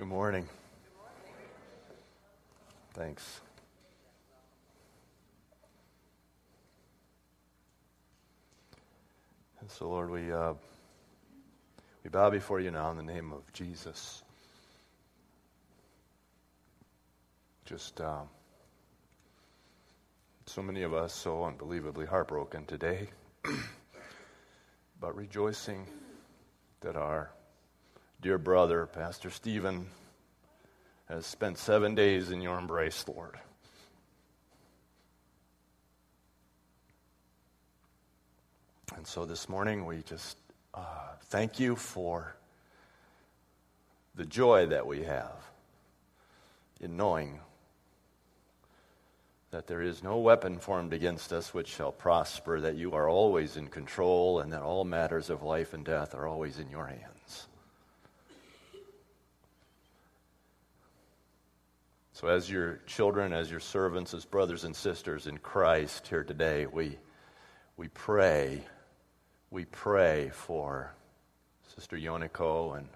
Good morning. Thanks. And so, Lord, we, uh, we bow before you now in the name of Jesus. Just uh, so many of us so unbelievably heartbroken today, but rejoicing that our dear brother, Pastor Stephen, has spent seven days in your embrace, Lord. And so this morning, we just uh, thank you for the joy that we have in knowing that there is no weapon formed against us which shall prosper, that you are always in control, and that all matters of life and death are always in your hands. So, as your children, as your servants, as brothers and sisters in Christ here today, we, we pray, we pray for Sister Yoniko and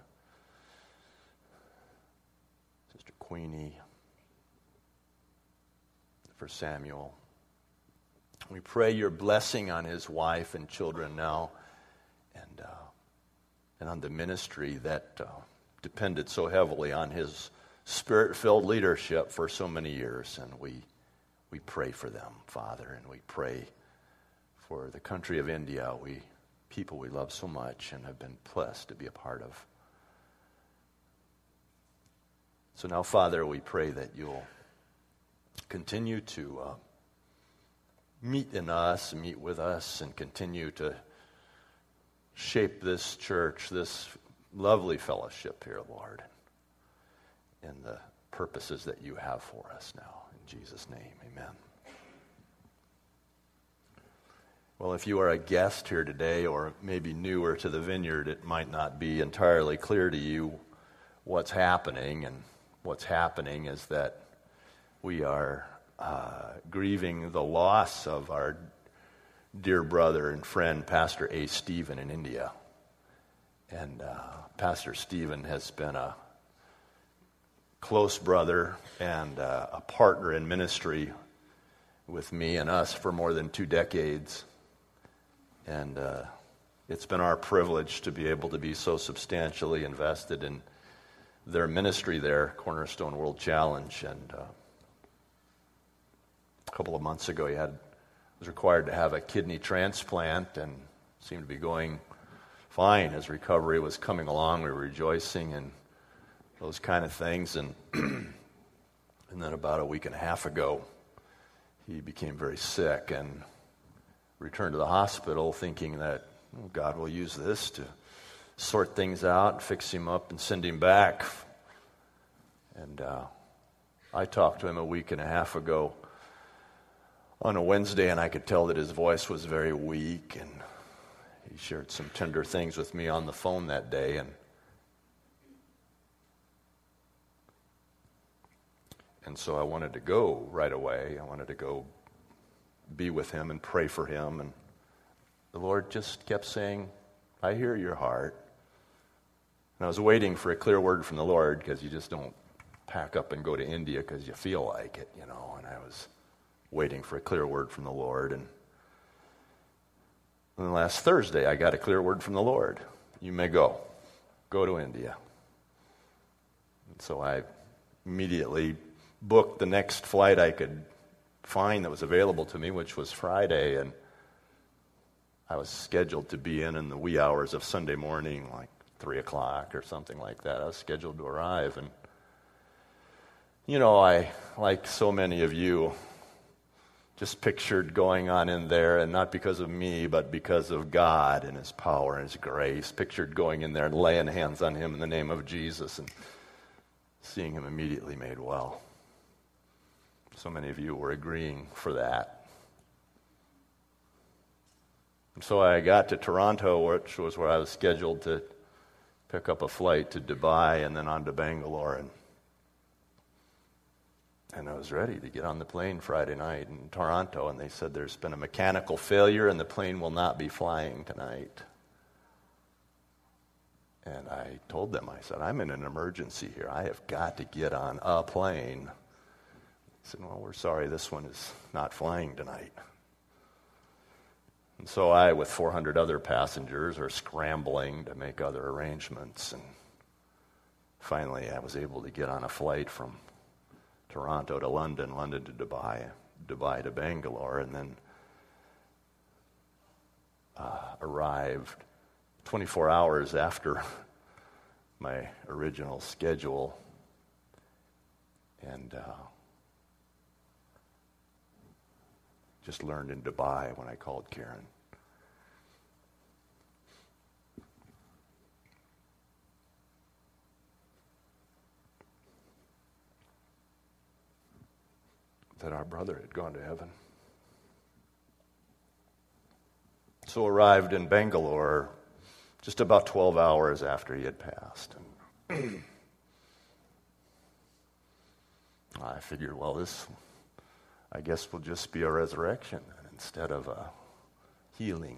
Sister Queenie, for Samuel. We pray your blessing on his wife and children now and, uh, and on the ministry that uh, depended so heavily on his spirit filled leadership for so many years. And we, we pray for them, Father, and we pray for the country of India. We, people we love so much and have been blessed to be a part of. So now, Father, we pray that you'll continue to uh, meet in us, meet with us, and continue to shape this church, this lovely fellowship here, Lord in the purposes that you have for us now. In Jesus' name, amen. Well, if you are a guest here today or maybe newer to the vineyard, it might not be entirely clear to you what's happening. And what's happening is that we are uh, grieving the loss of our dear brother and friend, Pastor A. Stephen, in India. And uh, Pastor Stephen has been a close brother and uh, a partner in ministry with me and us for more than two decades. And uh, it's been our privilege to be able to be so substantially invested in their ministry there, Cornerstone World Challenge. And uh, a couple of months ago, he had was required to have a kidney transplant and seemed to be going fine. His recovery was coming along. We were rejoicing and those kind of things. And, and then about a week and a half ago, he became very sick and returned to the hospital thinking that God will use this to sort things out, fix him up, and send him back. And uh, I talked to him a week and a half ago on a Wednesday, and I could tell that his voice was very weak. And he shared some tender things with me on the phone that day. And And so I wanted to go right away. I wanted to go be with him and pray for him. And the Lord just kept saying, I hear your heart. And I was waiting for a clear word from the Lord because you just don't pack up and go to India because you feel like it, you know. And I was waiting for a clear word from the Lord. And then last Thursday, I got a clear word from the Lord. You may go. Go to India. And so I immediately booked the next flight I could find that was available to me, which was Friday, and I was scheduled to be in in the wee hours of Sunday morning, like three o'clock or something like that. I was scheduled to arrive, and you know, I like so many of you just pictured going on in there, and not because of me, but because of God and His power and His grace. Pictured going in there and laying hands on Him in the name of Jesus and seeing Him immediately made well. So many of you were agreeing for that. And so I got to Toronto, which was where I was scheduled to pick up a flight to Dubai and then on to Bangalore. And, and I was ready to get on the plane Friday night in Toronto, and they said there's been a mechanical failure and the plane will not be flying tonight. And I told them, I said, I'm in an emergency here. I have got to get on a plane. Said, Well, we're sorry, this one is not flying tonight. And so I, with 400 other passengers, are scrambling to make other arrangements. And finally, I was able to get on a flight from Toronto to London, London to Dubai, Dubai to Bangalore, and then uh, arrived 24 hours after my original schedule. And uh, just learned in Dubai when I called Karen. That our brother had gone to heaven. So arrived in Bangalore just about 12 hours after he had passed. And I figured, well, this, I guess, will just be a resurrection instead of a healing.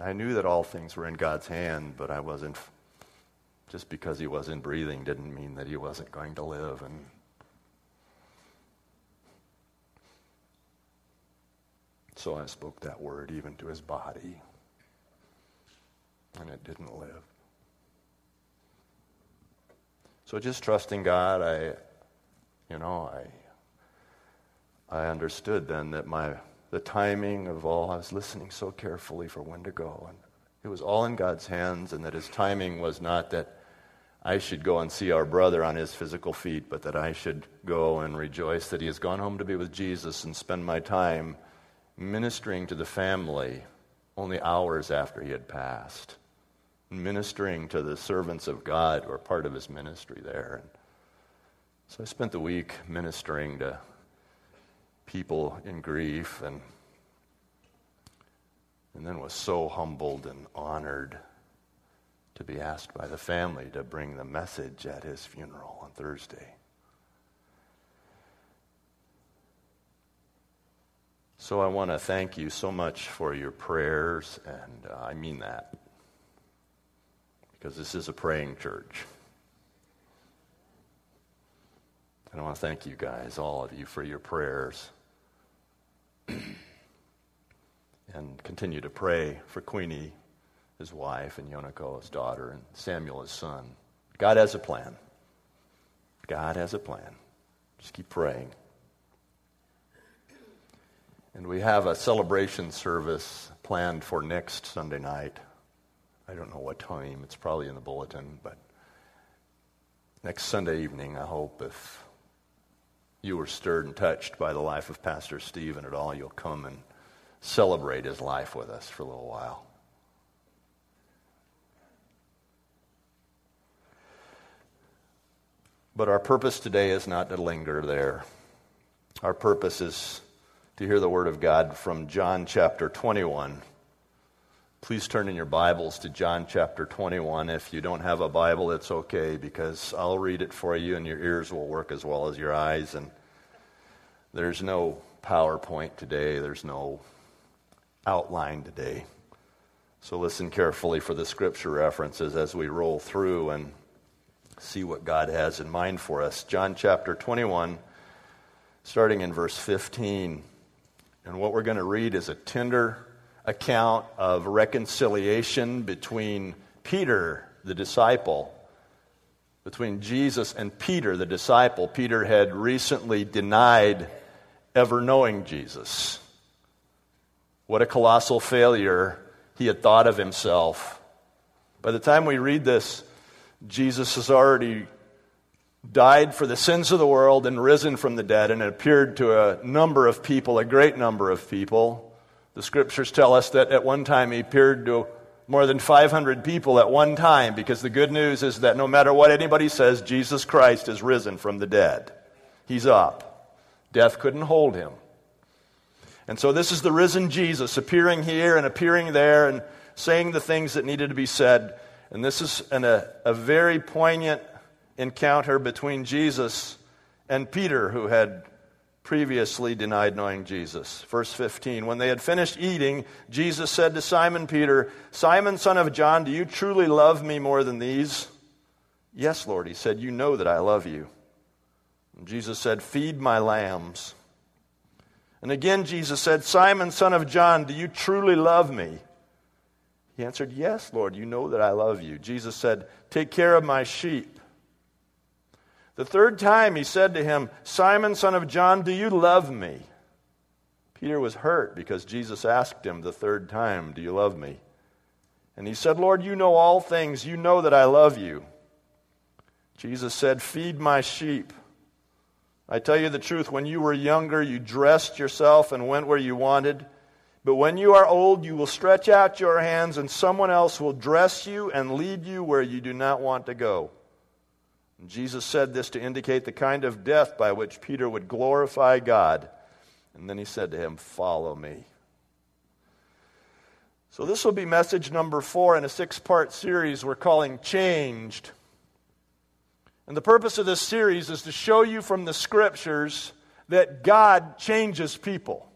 I knew that all things were in God's hand, but I wasn't, just because he wasn't breathing didn't mean that he wasn't going to live. And So I spoke that word even to his body, and it didn't live. So just trusting God, I, you know, I, I understood then that my the timing of all I was listening so carefully for when to go, and it was all in God's hands, and that His timing was not that I should go and see our brother on his physical feet, but that I should go and rejoice that he has gone home to be with Jesus and spend my time ministering to the family only hours after he had passed, ministering to the servants of God who were part of his ministry there. And so I spent the week ministering to people in grief and, and then was so humbled and honored to be asked by the family to bring the message at his funeral on Thursday. So I want to thank you so much for your prayers, and uh, I mean that because this is a praying church. And I want to thank you guys, all of you, for your prayers. and continue to pray for Queenie, his wife, and Yonako, his daughter, and Samuel, his son. God has a plan. God has a plan. Just keep praying. And we have a celebration service planned for next Sunday night. I don't know what time, it's probably in the bulletin, but next Sunday evening, I hope if you were stirred and touched by the life of Pastor Stephen at all, you'll come and celebrate his life with us for a little while. But our purpose today is not to linger there. Our purpose is to hear the word of God from John chapter 21. Please turn in your Bibles to John chapter 21. If you don't have a Bible, it's okay because I'll read it for you and your ears will work as well as your eyes. And there's no PowerPoint today, there's no outline today. So listen carefully for the scripture references as we roll through and see what God has in mind for us. John chapter 21, starting in verse 15. And what we're going to read is a tender account of reconciliation between Peter, the disciple, between Jesus and Peter, the disciple. Peter had recently denied ever knowing Jesus. What a colossal failure he had thought of himself. By the time we read this, Jesus has already died for the sins of the world and risen from the dead and appeared to a number of people, a great number of people. The scriptures tell us that at one time he appeared to more than 500 people at one time because the good news is that no matter what anybody says, Jesus Christ is risen from the dead. He's up. Death couldn't hold him. And so this is the risen Jesus appearing here and appearing there and saying the things that needed to be said. And this is an, a, a very poignant encounter between Jesus and Peter, who had previously denied knowing Jesus. Verse 15 When they had finished eating, Jesus said to Simon Peter, Simon, son of John, do you truly love me more than these? Yes, Lord, he said, You know that I love you. And Jesus said, Feed my lambs. And again, Jesus said, Simon, son of John, do you truly love me? He answered, Yes, Lord, you know that I love you. Jesus said, Take care of my sheep. The third time he said to him, Simon, son of John, do you love me? Peter was hurt because Jesus asked him the third time, Do you love me? And he said, Lord, you know all things. You know that I love you. Jesus said, Feed my sheep. I tell you the truth, when you were younger, you dressed yourself and went where you wanted. But when you are old, you will stretch out your hands, and someone else will dress you and lead you where you do not want to go. And Jesus said this to indicate the kind of death by which Peter would glorify God. And then he said to him, Follow me. So, this will be message number four in a six part series we're calling Changed. And the purpose of this series is to show you from the scriptures that God changes people,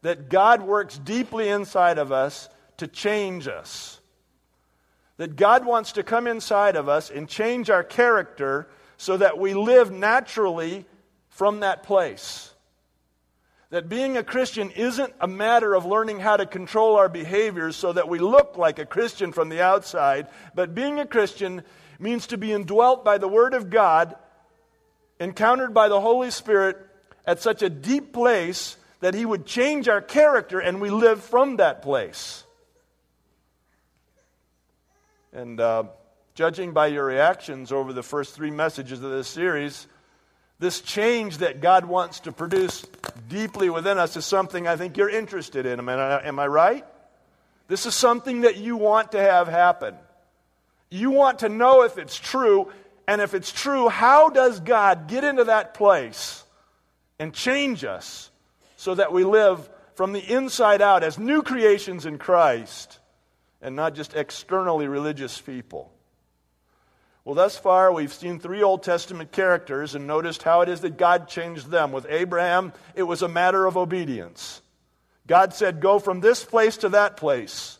that God works deeply inside of us to change us, that God wants to come inside of us and change our character so that we live naturally from that place. That being a Christian isn't a matter of learning how to control our behaviors so that we look like a Christian from the outside, but being a Christian means to be indwelt by the Word of God, encountered by the Holy Spirit at such a deep place that He would change our character and we live from that place. And uh, judging by your reactions over the first three messages of this series, this change that God wants to produce deeply within us is something I think you're interested in. Am I, am I right? This is something that you want to have happen. You want to know if it's true, and if it's true, how does God get into that place and change us so that we live from the inside out as new creations in Christ and not just externally religious people? Well, thus far, we've seen three Old Testament characters and noticed how it is that God changed them. With Abraham, it was a matter of obedience. God said, Go from this place to that place.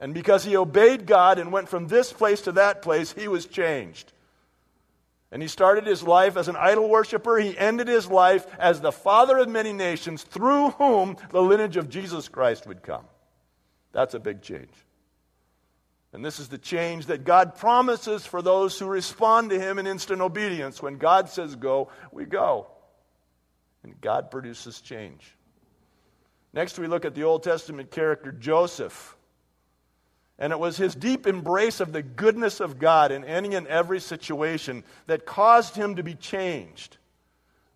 And because he obeyed God and went from this place to that place, he was changed. And he started his life as an idol worshiper. He ended his life as the father of many nations, through whom the lineage of Jesus Christ would come. That's a big change. And this is the change that God promises for those who respond to him in instant obedience. When God says go, we go. And God produces change. Next, we look at the Old Testament character Joseph. And it was his deep embrace of the goodness of God in any and every situation that caused him to be changed.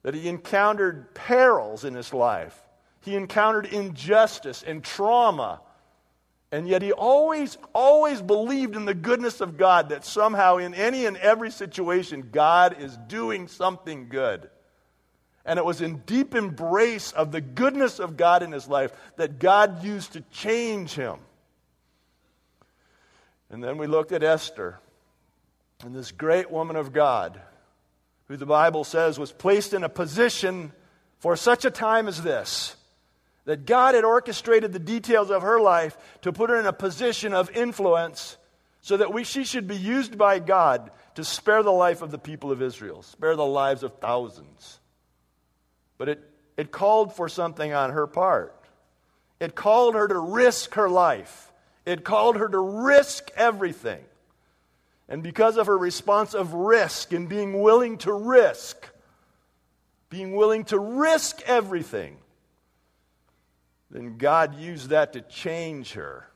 That he encountered perils in his life, he encountered injustice and trauma. And yet he always, always believed in the goodness of God, that somehow in any and every situation, God is doing something good. And it was in deep embrace of the goodness of God in his life that God used to change him. And then we looked at Esther and this great woman of God, who the Bible says was placed in a position for such a time as this. That God had orchestrated the details of her life to put her in a position of influence so that we, she should be used by God to spare the life of the people of Israel, spare the lives of thousands. But it, it called for something on her part. It called her to risk her life. It called her to risk everything. And because of her response of risk and being willing to risk, being willing to risk everything, then God used that to change her.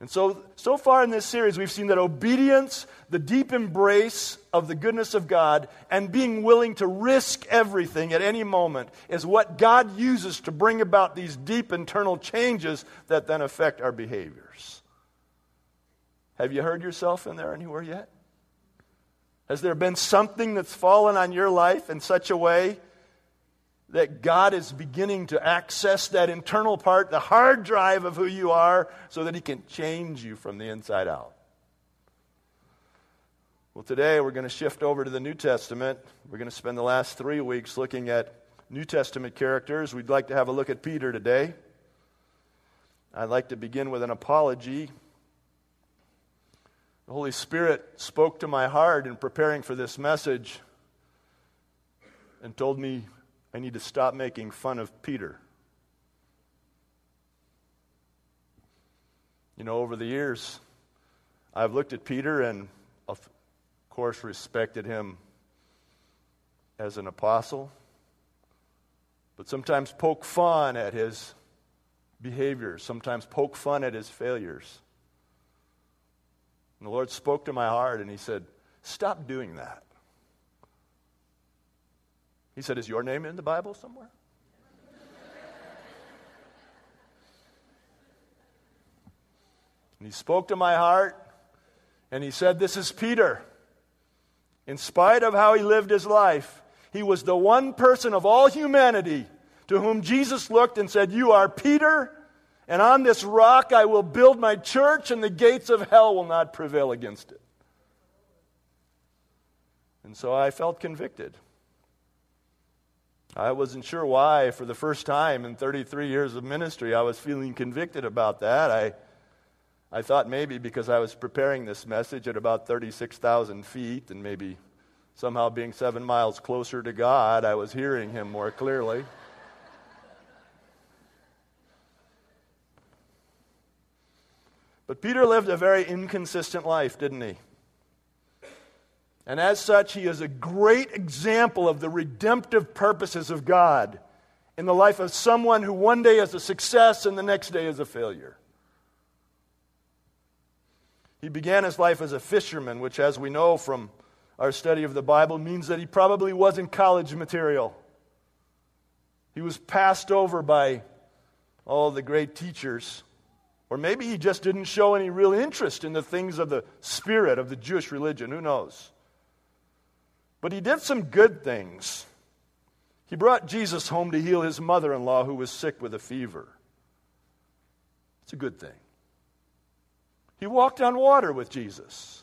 And so, so far in this series, we've seen that obedience, the deep embrace of the goodness of God, and being willing to risk everything at any moment is what God uses to bring about these deep internal changes that then affect our behaviors. Have you heard yourself in there anywhere yet? Has there been something that's fallen on your life in such a way that God is beginning to access that internal part, the hard drive of who you are, so that He can change you from the inside out. Well, today we're going to shift over to the New Testament. We're going to spend the last three weeks looking at New Testament characters. We'd like to have a look at Peter today. I'd like to begin with an apology. The Holy Spirit spoke to my heart in preparing for this message and told me I need to stop making fun of Peter. You know, over the years, I've looked at Peter and, of course, respected him as an apostle, but sometimes poke fun at his behavior, sometimes poke fun at his failures. And the Lord spoke to my heart and He said, Stop doing that. He said, Is your name in the Bible somewhere? and He spoke to my heart and He said, This is Peter. In spite of how he lived his life, he was the one person of all humanity to whom Jesus looked and said, You are Peter, and on this rock I will build my church, and the gates of hell will not prevail against it. And so I felt convicted. I wasn't sure why, for the first time in 33 years of ministry, I was feeling convicted about that. I, I thought maybe because I was preparing this message at about 36,000 feet and maybe somehow being seven miles closer to God, I was hearing Him more clearly. But Peter lived a very inconsistent life, didn't he? And as such, he is a great example of the redemptive purposes of God in the life of someone who one day is a success and the next day is a failure. He began his life as a fisherman, which, as we know from our study of the Bible, means that he probably wasn't college material. He was passed over by all the great teachers or maybe he just didn't show any real interest in the things of the spirit of the Jewish religion. Who knows? But he did some good things. He brought Jesus home to heal his mother in law who was sick with a fever. It's a good thing. He walked on water with Jesus.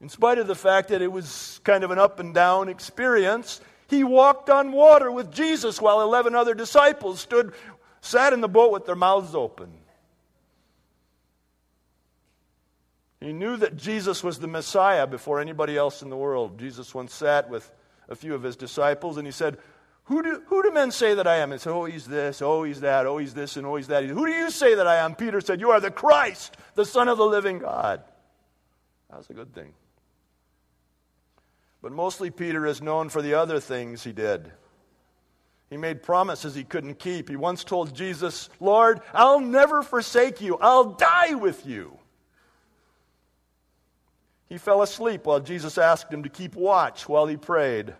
In spite of the fact that it was kind of an up and down experience, he walked on water with Jesus while 11 other disciples stood, sat in the boat with their mouths open. He knew that Jesus was the Messiah before anybody else in the world. Jesus once sat with a few of his disciples and he said, Who do, who do men say that I am? And said, Oh, he's this, oh, he's that, oh, he's this, and oh, he's that. Who do you say that I am? Peter said, You are the Christ, the Son of the living God. That was a good thing. But mostly Peter is known for the other things he did. He made promises he couldn't keep. He once told Jesus, Lord, I'll never forsake you, I'll die with you. He fell asleep while Jesus asked him to keep watch while he prayed.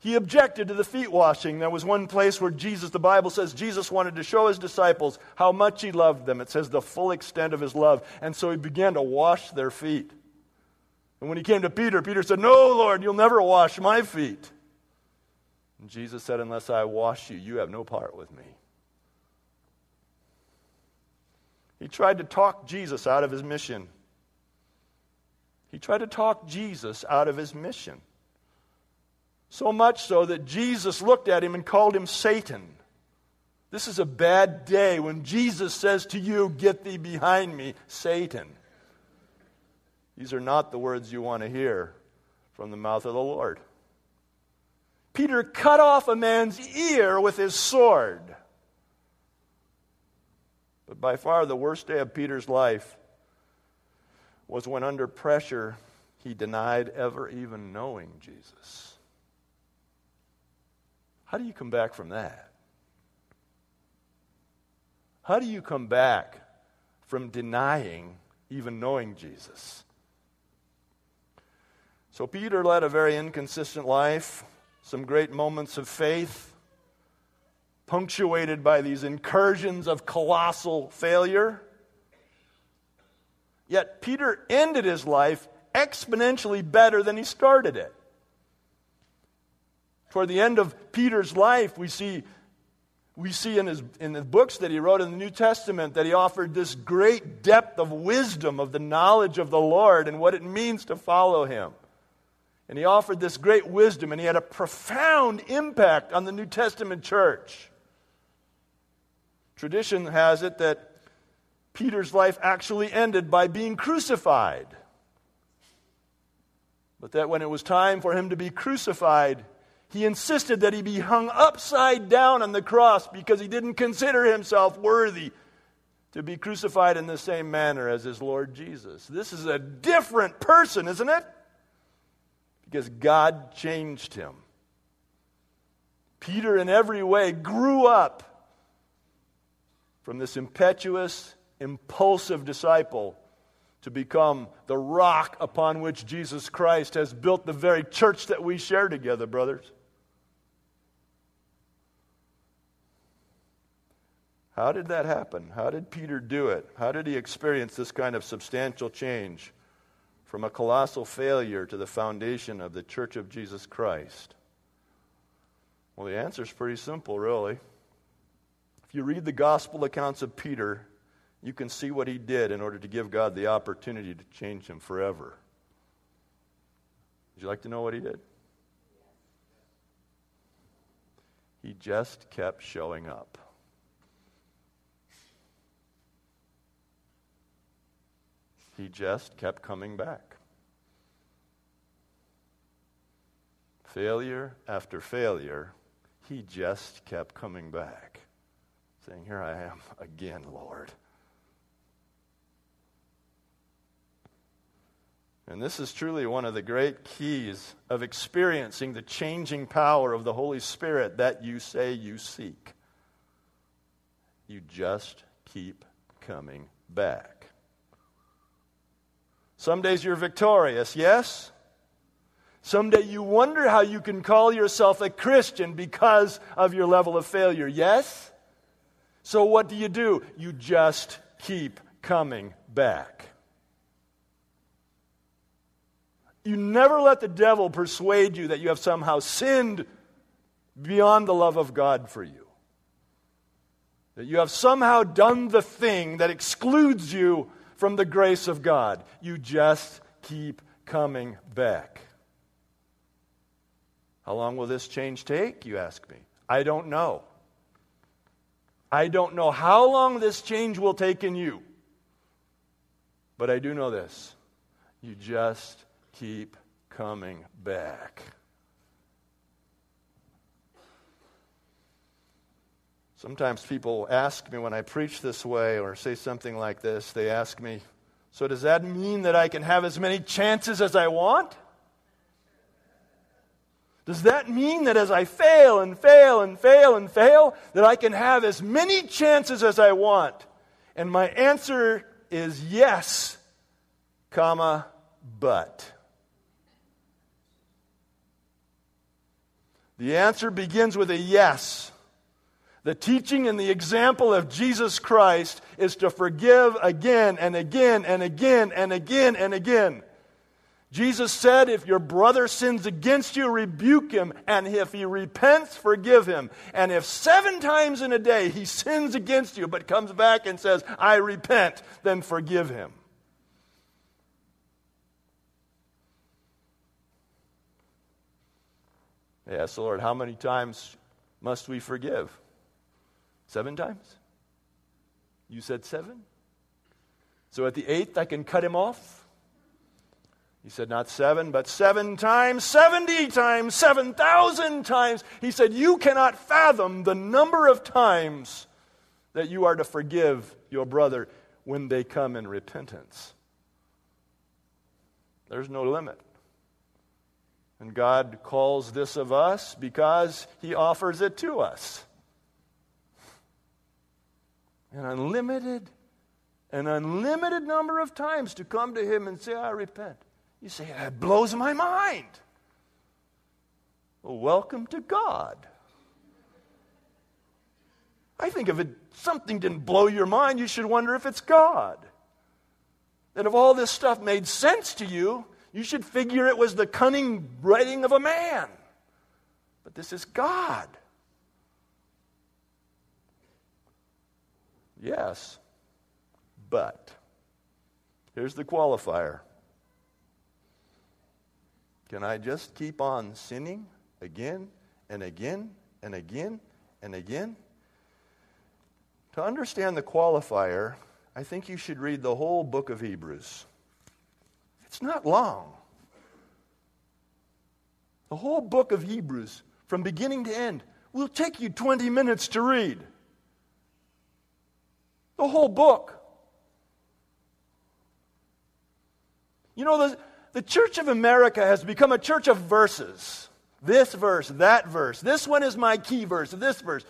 He objected to the feet washing. There was one place where Jesus, the Bible says, Jesus wanted to show his disciples how much he loved them. It says the full extent of his love. And so he began to wash their feet. And when he came to Peter, Peter said, No, Lord, you'll never wash my feet. And Jesus said, Unless I wash you, you have no part with me. He tried to talk Jesus out of his mission. He tried to talk Jesus out of his mission. So much so that Jesus looked at him and called him Satan. This is a bad day when Jesus says to you, Get thee behind me, Satan. These are not the words you want to hear from the mouth of the Lord. Peter cut off a man's ear with his sword. But by far the worst day of Peter's life was when, under pressure, he denied ever even knowing Jesus. How do you come back from that? How do you come back from denying even knowing Jesus? So, Peter led a very inconsistent life, some great moments of faith, punctuated by these incursions of colossal failure. Yet Peter ended his life exponentially better than he started it. Toward the end of Peter's life, we see, we see in, his, in the books that he wrote in the New Testament that he offered this great depth of wisdom of the knowledge of the Lord and what it means to follow him. And he offered this great wisdom, and he had a profound impact on the New Testament church. Tradition has it that Peter's life actually ended by being crucified. But that when it was time for him to be crucified, he insisted that he be hung upside down on the cross because he didn't consider himself worthy to be crucified in the same manner as his Lord Jesus. This is a different person, isn't it? because God changed him. Peter, in every way, grew up from this impetuous, impulsive disciple to become the rock upon which Jesus Christ has built the very church that we share together, brothers. How did that happen? How did Peter do it? How did he experience this kind of substantial change? from a colossal failure to the foundation of the Church of Jesus Christ? Well, the answer is pretty simple, really. If you read the gospel accounts of Peter, you can see what he did in order to give God the opportunity to change him forever. Would you like to know what he did? He just kept showing up. He just kept coming back. Failure after failure, he just kept coming back, saying, Here I am again, Lord. And this is truly one of the great keys of experiencing the changing power of the Holy Spirit that you say you seek. You just keep coming back. Some days you're victorious, yes? Someday you wonder how you can call yourself a Christian because of your level of failure, yes? So what do you do? You just keep coming back. You never let the devil persuade you that you have somehow sinned beyond the love of God for you. That you have somehow done the thing that excludes you from the grace of God. You just keep coming back. How long will this change take, you ask me? I don't know. I don't know how long this change will take in you. But I do know this you just keep coming back. Sometimes people ask me when I preach this way or say something like this, they ask me, So does that mean that I can have as many chances as I want? Does that mean that as I fail and fail and fail and fail, that I can have as many chances as I want? And my answer is yes, comma, but. The answer begins with a yes. The teaching and the example of Jesus Christ is to forgive again and again and again and again and again. Jesus said, If your brother sins against you, rebuke him, and if he repents, forgive him. And if seven times in a day he sins against you but comes back and says, I repent, then forgive him. Yes, Lord, how many times must we forgive? Seven times? You said seven? So at the eighth, I can cut him off? He said, Not seven, but seven times, 70 times, 7,000 times. He said, You cannot fathom the number of times that you are to forgive your brother when they come in repentance. There's no limit. And God calls this of us because He offers it to us an unlimited, an unlimited number of times to come to Him and say, I repent. You say, that blows my mind. Well, welcome to God. I think if it, something didn't blow your mind, you should wonder if it's God. That if all this stuff made sense to you, you should figure it was the cunning writing of a man. But this is God. Yes. But, here's the qualifier Can I just keep on sinning again and again and again and again? To understand the qualifier, I think you should read the whole book of Hebrews. It's not long. The whole book of Hebrews, from beginning to end, will take you 20 minutes to read. The whole book. You know, the, the Church of America has become a church of verses. This verse, that verse. This one is my key verse, this verse.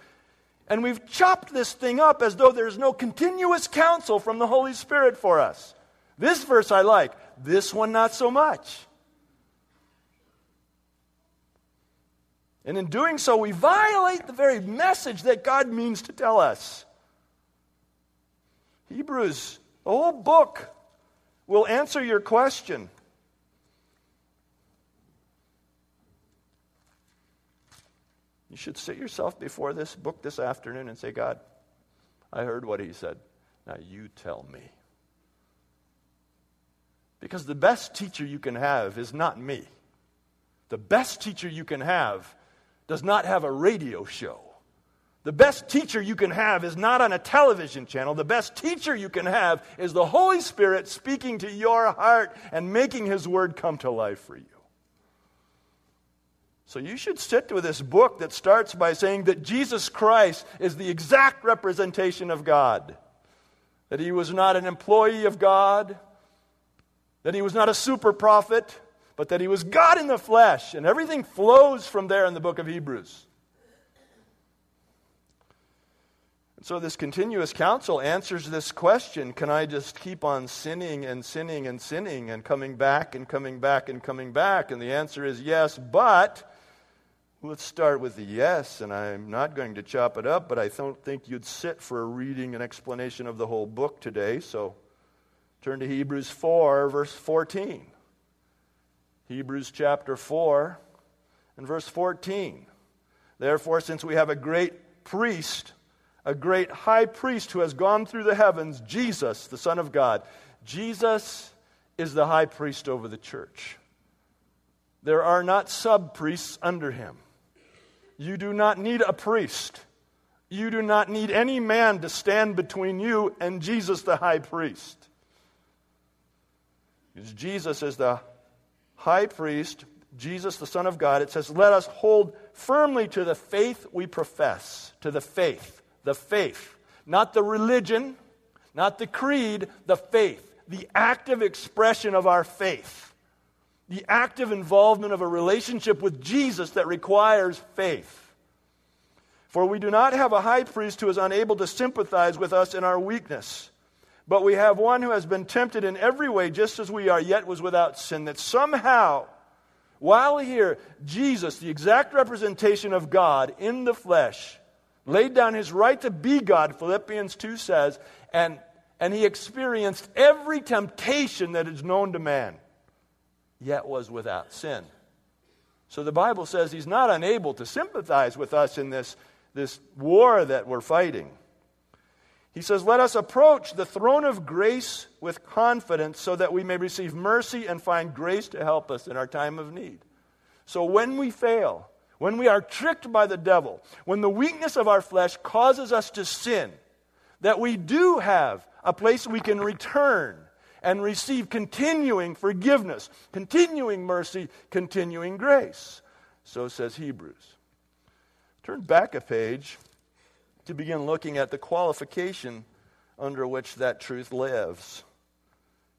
And we've chopped this thing up as though there's no continuous counsel from the Holy Spirit for us. This verse I like, this one not so much. And in doing so, we violate the very message that God means to tell us. Hebrews, the whole book, will answer your question. You should sit yourself before this book this afternoon and say, God, I heard what he said. Now you tell me. Because the best teacher you can have is not me. The best teacher you can have does not have a radio show. The best teacher you can have is not on a television channel. The best teacher you can have is the Holy Spirit speaking to your heart and making His Word come to life for you. So you should sit with this book that starts by saying that Jesus Christ is the exact representation of God, that he was not an employee of God, that he was not a super prophet, but that he was God in the flesh. And everything flows from there in the book of Hebrews. And so this continuous counsel answers this question Can I just keep on sinning and sinning and sinning and coming back and coming back and coming back? And the answer is yes, but Let's start with the yes, and I'm not going to chop it up, but I don't think you'd sit for a reading and explanation of the whole book today. So turn to Hebrews 4, verse 14. Hebrews chapter 4 and verse 14. Therefore, since we have a great priest, a great high priest who has gone through the heavens, Jesus, the Son of God, Jesus is the high priest over the church. There are not sub priests under him. You do not need a priest. You do not need any man to stand between you and Jesus, the high priest. Because Jesus is the high priest, Jesus, the Son of God. It says, Let us hold firmly to the faith we profess. To the faith. The faith. Not the religion, not the creed, the faith. The active expression of our faith the active involvement of a relationship with Jesus that requires faith. For we do not have a high priest who is unable to sympathize with us in our weakness, but we have one who has been tempted in every way just as we are, yet was without sin, that somehow, while here, Jesus, the exact representation of God in the flesh, laid down his right to be God, Philippians 2 says, and, and he experienced every temptation that is known to man yet was without sin. So the Bible says he's not unable to sympathize with us in this, this war that we're fighting. He says, Let us approach the throne of grace with confidence so that we may receive mercy and find grace to help us in our time of need. So when we fail, when we are tricked by the devil, when the weakness of our flesh causes us to sin, that we do have a place we can return and receive continuing forgiveness, continuing mercy, continuing grace. So says Hebrews. Turn back a page to begin looking at the qualification under which that truth lives.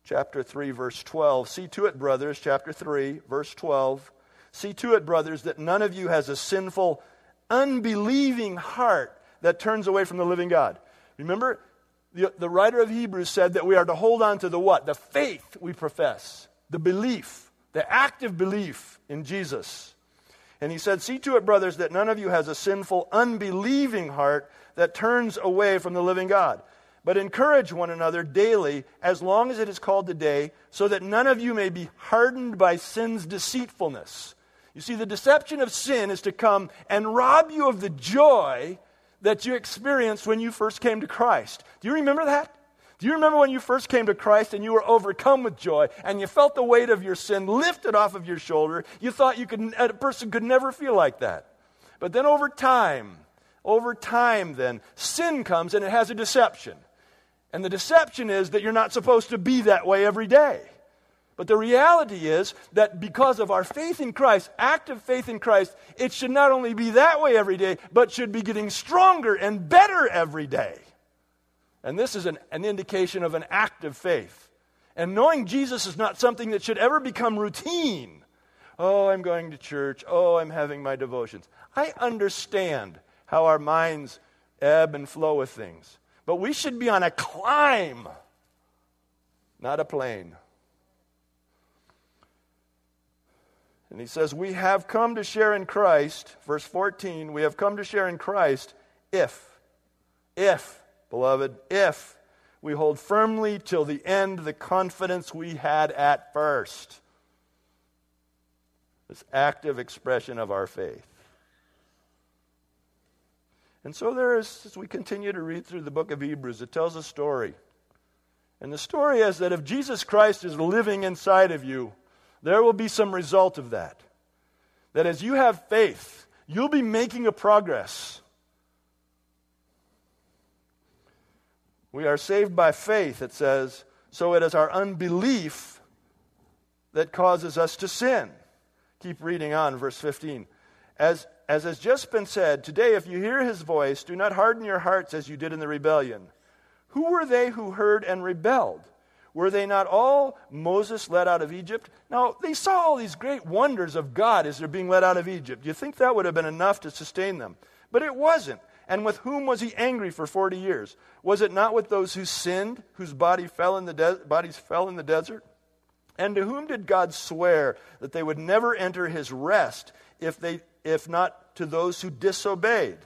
Chapter 3, verse 12. See to it, brothers, chapter 3, verse 12. See to it, brothers, that none of you has a sinful, unbelieving heart that turns away from the living God. Remember, the, the writer of Hebrews said that we are to hold on to the what? The faith we profess, the belief, the active belief in Jesus. And he said, See to it, brothers, that none of you has a sinful, unbelieving heart that turns away from the living God. But encourage one another daily, as long as it is called today, so that none of you may be hardened by sin's deceitfulness. You see, the deception of sin is to come and rob you of the joy that you experienced when you first came to Christ. Do you remember that? Do you remember when you first came to Christ and you were overcome with joy and you felt the weight of your sin lifted off of your shoulder? You thought you could, a person could never feel like that. But then over time, over time, then, sin comes and it has a deception. And the deception is that you're not supposed to be that way every day. But the reality is that because of our faith in Christ, active faith in Christ, it should not only be that way every day, but should be getting stronger and better every day. And this is an, an indication of an active faith. And knowing Jesus is not something that should ever become routine. Oh, I'm going to church. Oh, I'm having my devotions. I understand how our minds ebb and flow with things. But we should be on a climb, not a plane. And he says, We have come to share in Christ, verse 14, we have come to share in Christ if, if, beloved, if we hold firmly till the end the confidence we had at first. This active expression of our faith. And so there is, as we continue to read through the book of Hebrews, it tells a story. And the story is that if Jesus Christ is living inside of you, there will be some result of that. That as you have faith, you'll be making a progress. We are saved by faith, it says, so it is our unbelief that causes us to sin. Keep reading on, verse 15. As, as has just been said, today, if you hear his voice, do not harden your hearts as you did in the rebellion. Who were they who heard and rebelled? Were they not all Moses led out of Egypt? Now, they saw all these great wonders of God as they're being led out of Egypt. Do you think that would have been enough to sustain them? But it wasn't. And with whom was he angry for 40 years? Was it not with those who sinned, whose body fell in the de- bodies fell in the desert? And to whom did God swear that they would never enter his rest if, they, if not to those who disobeyed?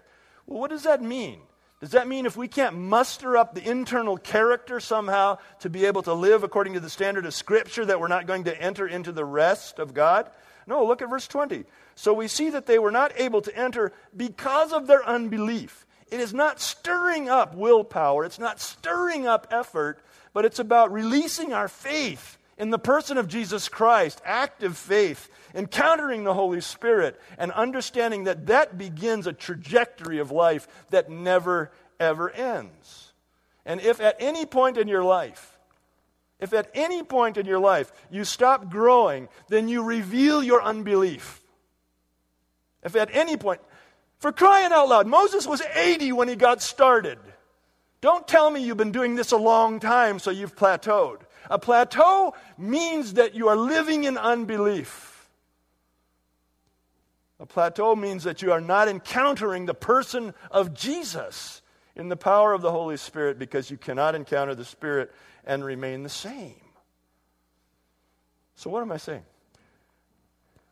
Well, what does that mean? Does that mean if we can't muster up the internal character somehow to be able to live according to the standard of Scripture that we're not going to enter into the rest of God? No, look at verse 20. So we see that they were not able to enter because of their unbelief. It is not stirring up willpower, it's not stirring up effort, but it's about releasing our faith in the person of Jesus Christ, active faith, encountering the Holy Spirit, and understanding that that begins a trajectory of life that never, ever ends. And if at any point in your life, if at any point in your life you stop growing, then you reveal your unbelief. If at any point, for crying out loud, Moses was 80 when he got started. Don't tell me you've been doing this a long time so you've plateaued. A plateau means that you are living in unbelief. A plateau means that you are not encountering the person of Jesus in the power of the Holy Spirit because you cannot encounter the Spirit and remain the same. So, what am I saying?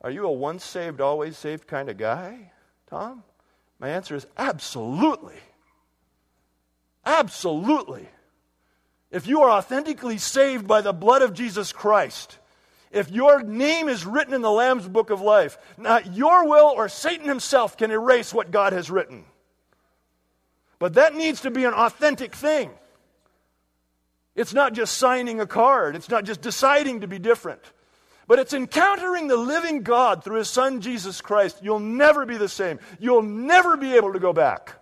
Are you a once saved, always saved kind of guy, Tom? My answer is absolutely. Absolutely. If you are authentically saved by the blood of Jesus Christ, if your name is written in the Lamb's book of life, not your will or Satan himself can erase what God has written. But that needs to be an authentic thing. It's not just signing a card, it's not just deciding to be different, but it's encountering the living God through his son Jesus Christ. You'll never be the same. You'll never be able to go back.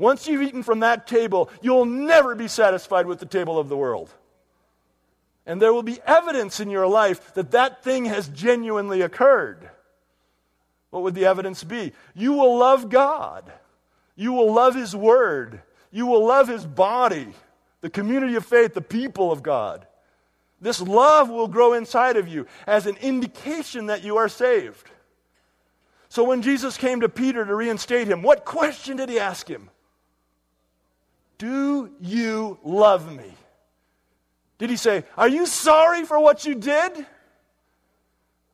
Once you've eaten from that table, you'll never be satisfied with the table of the world. And there will be evidence in your life that that thing has genuinely occurred. What would the evidence be? You will love God. You will love His Word. You will love His body, the community of faith, the people of God. This love will grow inside of you as an indication that you are saved. So when Jesus came to Peter to reinstate him, what question did he ask him? Do you love me? Did he say, Are you sorry for what you did?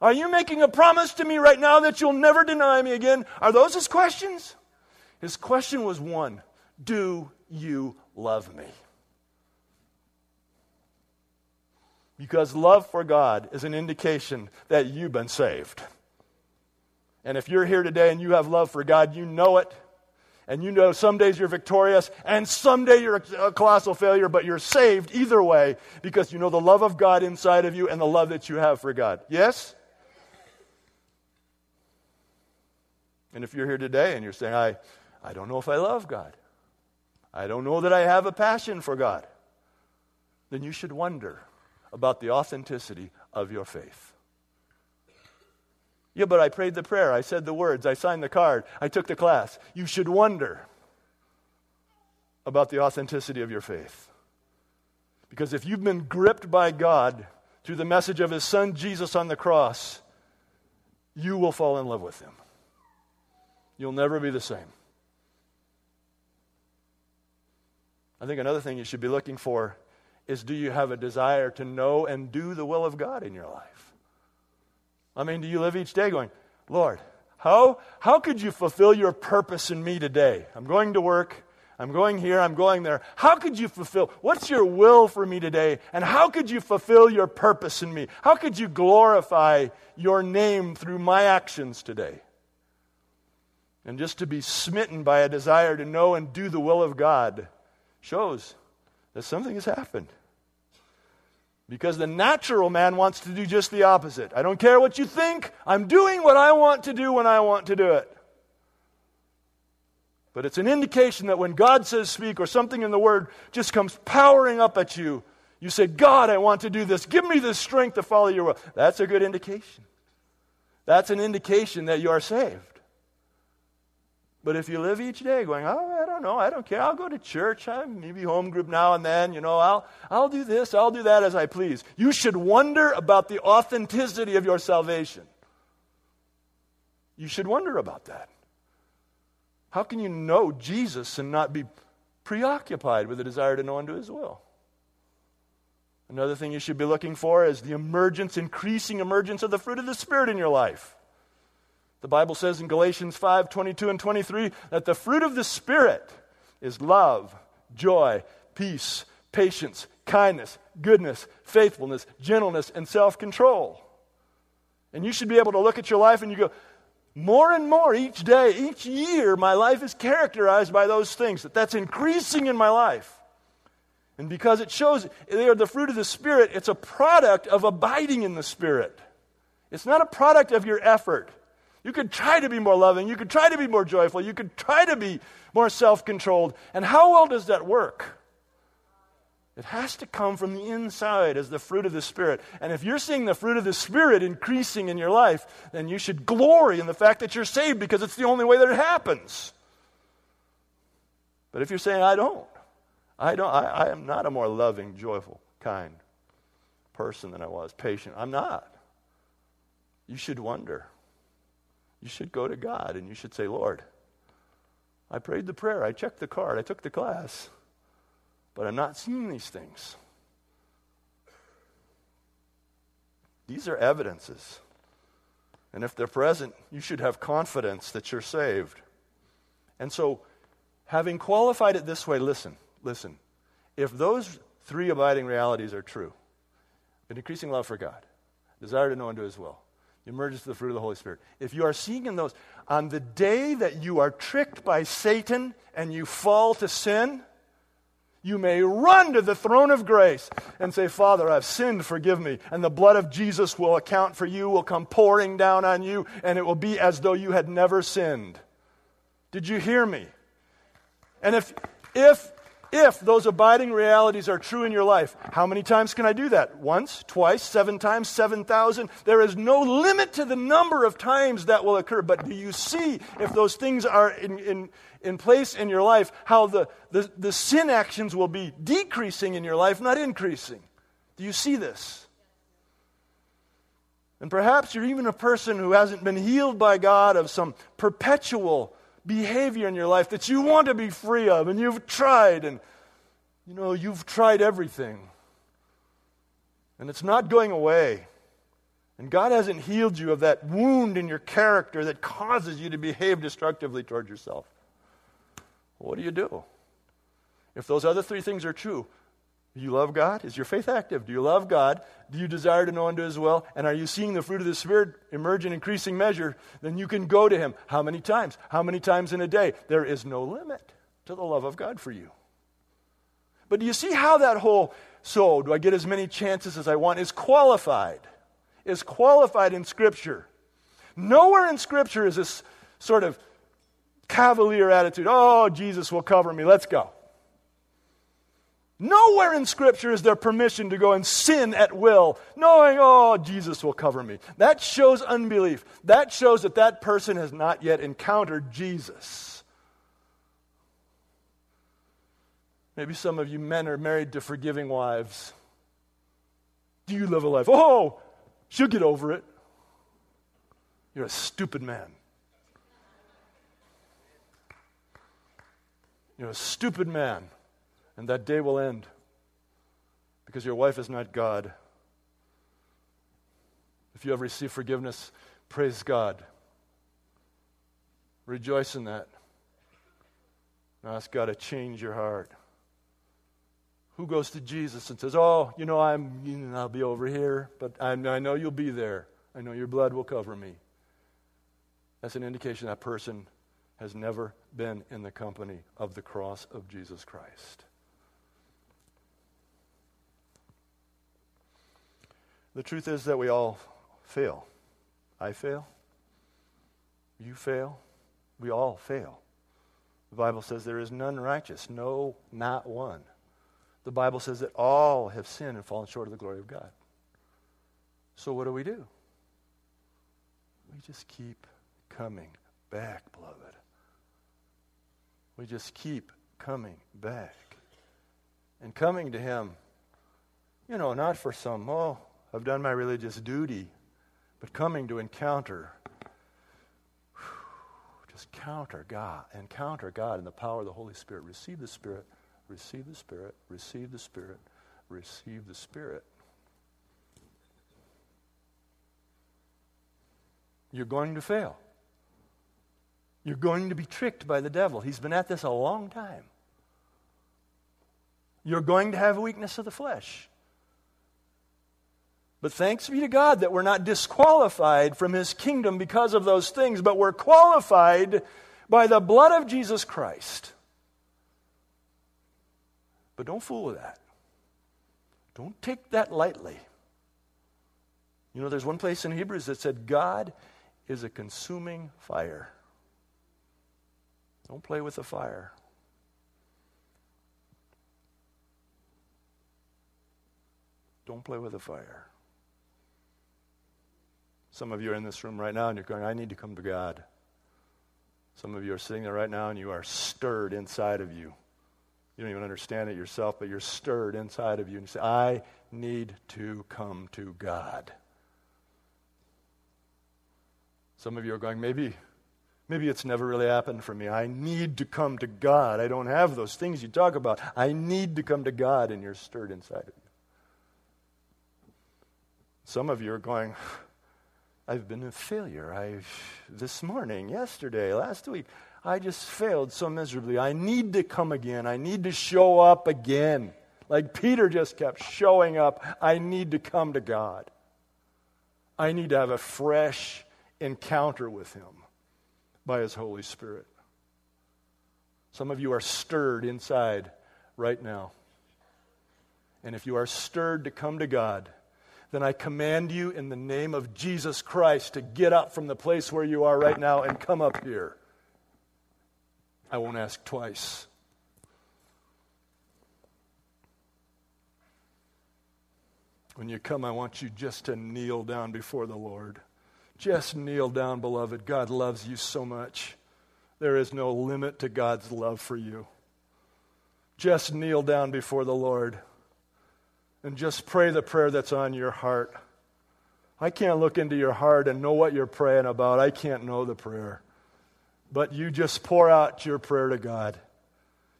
Are you making a promise to me right now that you'll never deny me again? Are those his questions? His question was one Do you love me? Because love for God is an indication that you've been saved. And if you're here today and you have love for God, you know it And you know some days you're victorious and someday you're a colossal failure, but you're saved either way because you know the love of God inside of you and the love that you have for God. Yes? And if you're here today and you're saying, I, I don't know if I love God, I don't know that I have a passion for God, then you should wonder about the authenticity of your faith. Yeah, but I prayed the prayer. I said the words. I signed the card. I took the class. You should wonder about the authenticity of your faith. Because if you've been gripped by God through the message of His Son Jesus on the cross, you will fall in love with Him. You'll never be the same. I think another thing you should be looking for is do you have a desire to know and do the will of God in your life? I mean, do you live each day going, Lord, how, how could you fulfill your purpose in me today? I'm going to work. I'm going here. I'm going there. How could you fulfill? What's your will for me today? And how could you fulfill your purpose in me? How could you glorify your name through my actions today? And just to be smitten by a desire to know and do the will of God shows that something has happened. Because the natural man wants to do just the opposite. I don't care what you think, I'm doing what I want to do when I want to do it. But it's an indication that when God says speak or something in the Word just comes powering up at you, you say, God, I want to do this. Give me the strength to follow your will. That's a good indication. That's an indication that you are saved. But if you live each day going, oh, I don't know, I don't care, I'll go to church, I maybe home group now and then, you know, I'll, I'll do this, I'll do that as I please. You should wonder about the authenticity of your salvation. You should wonder about that. How can you know Jesus and not be preoccupied with the desire to know and do his will? Another thing you should be looking for is the emergence, increasing emergence of the fruit of the Spirit in your life. The Bible says in Galatians 5 22 and 23 that the fruit of the Spirit is love, joy, peace, patience, kindness, goodness, faithfulness, gentleness, and self control. And you should be able to look at your life and you go, more and more each day, each year, my life is characterized by those things. That that's increasing in my life. And because it shows they are the fruit of the Spirit, it's a product of abiding in the Spirit. It's not a product of your effort. You could try to be more loving. You could try to be more joyful. You could try to be more self controlled. And how well does that work? It has to come from the inside as the fruit of the Spirit. And if you're seeing the fruit of the Spirit increasing in your life, then you should glory in the fact that you're saved because it's the only way that it happens. But if you're saying, I don't, I don't, I, I am not a more loving, joyful, kind person than I was, patient, I'm not. You should wonder you should go to God and you should say, Lord, I prayed the prayer, I checked the card, I took the class, but I'm not seeing these things. These are evidences. And if they're present, you should have confidence that you're saved. And so, having qualified it this way, listen, listen. If those three abiding realities are true an increasing love for God, desire to know and do His will, emerges to the fruit of the Holy Spirit. If you are seeing in those, on the day that you are tricked by Satan and you fall to sin, you may run to the throne of grace and say, Father, I've sinned, forgive me. And the blood of Jesus will account for you, will come pouring down on you, and it will be as though you had never sinned. Did you hear me? And if, if if those abiding realities are true in your life, how many times can I do that? Once, twice, seven times, 7,000? There is no limit to the number of times that will occur. But do you see if those things are in, in, in place in your life, how the, the, the sin actions will be decreasing in your life, not increasing? Do you see this? And perhaps you're even a person who hasn't been healed by God of some perpetual behavior in your life that you want to be free of, and you've tried, and you know, you've tried everything. And it's not going away. And God hasn't healed you of that wound in your character that causes you to behave destructively toward yourself. What do you do? If those other three things are true, Do you love God? Is your faith active? Do you love God? Do you desire to know and do His will? And are you seeing the fruit of the Spirit emerge in increasing measure? Then you can go to Him. How many times? How many times in a day? There is no limit to the love of God for you. But do you see how that whole so do I get as many chances as I want is qualified? Is qualified in Scripture. Nowhere in Scripture is this sort of cavalier attitude. Oh, Jesus will cover me. Let's go. Nowhere in Scripture is there permission to go and sin at will, knowing, oh, Jesus will cover me. That shows unbelief. That shows that that person has not yet encountered Jesus. Maybe some of you men are married to forgiving wives. Do you live a life? Oh, she'll get over it. You're a stupid man. You're a stupid man. And that day will end because your wife is not God. If you have received forgiveness, praise God. Rejoice in that. ask God to change your heart. Who goes to Jesus and says, Oh, you know, I'm, you know, I'll be over here, but I, I know you'll be there. I know your blood will cover me. That's an indication that person has never been in the company of the cross of Jesus Christ. The truth is that we all fail. I fail. You fail. We all fail. The Bible says there is none righteous, no, not one. The Bible says that all have sinned and fallen short of the glory of God. So what do we do? We just keep coming back, beloved. We just keep coming back. And coming to Him, you know, not for some, oh, I've done my religious duty, but coming to encounter, just counter God, encounter God in the power of the Holy Spirit. Receive the Spirit, receive the Spirit, receive the Spirit, receive the Spirit. You're going to fail. You're going to be tricked by the devil. He's been at this a long time. You're going to have weakness of the flesh. But thanks be to God that we're not disqualified from his kingdom because of those things, but we're qualified by the blood of Jesus Christ. But don't fool with that. Don't take that lightly. You know, there's one place in Hebrews that said, God is a consuming fire. Don't play with the fire. Don't play with the fire. Some of you are in this room right now and you're going, I need to come to God. Some of you are sitting there right now and you are stirred inside of you. You don't even understand it yourself, but you're stirred inside of you. And you say, I need to come to God. Some of you are going, maybe, maybe it's never really happened for me. I need to come to God. I don't have those things you talk about. I need to come to God, and you're stirred inside of you. Some of you are going, I've been a failure. I this morning, yesterday, last week, I just failed so miserably. I need to come again. I need to show up again. Like Peter just kept showing up. I need to come to God. I need to have a fresh encounter with him by his Holy Spirit. Some of you are stirred inside right now. And if you are stirred to come to God, then I command you in the name of Jesus Christ to get up from the place where you are right now and come up here. I won't ask twice. When you come, I want you just to kneel down before the Lord. Just kneel down, beloved. God loves you so much. There is no limit to God's love for you. Just kneel down before the Lord and just pray the prayer that's on your heart. I can't look into your heart and know what you're praying about. I can't know the prayer. But you just pour out your prayer to God.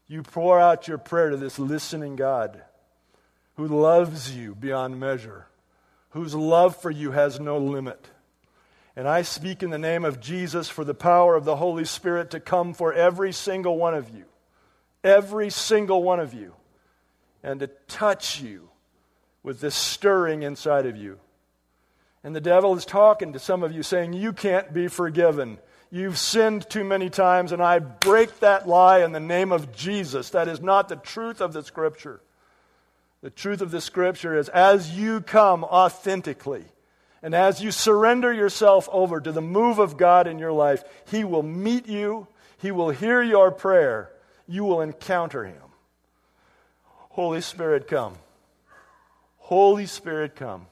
You pour out your prayer to this listening God who loves you beyond measure, whose love for you has no limit. And I speak in the name of Jesus for the power of the Holy Spirit to come for every single one of you. Every single one of you and to touch you with this stirring inside of you. And the devil is talking to some of you saying, You can't be forgiven. You've sinned too many times, and I break that lie in the name of Jesus. That is not the truth of the Scripture. The truth of the Scripture is as you come authentically, and as you surrender yourself over to the move of God in your life, He will meet you, He will hear your prayer, you will encounter Him. Holy Spirit, come. Holy Spirit, come.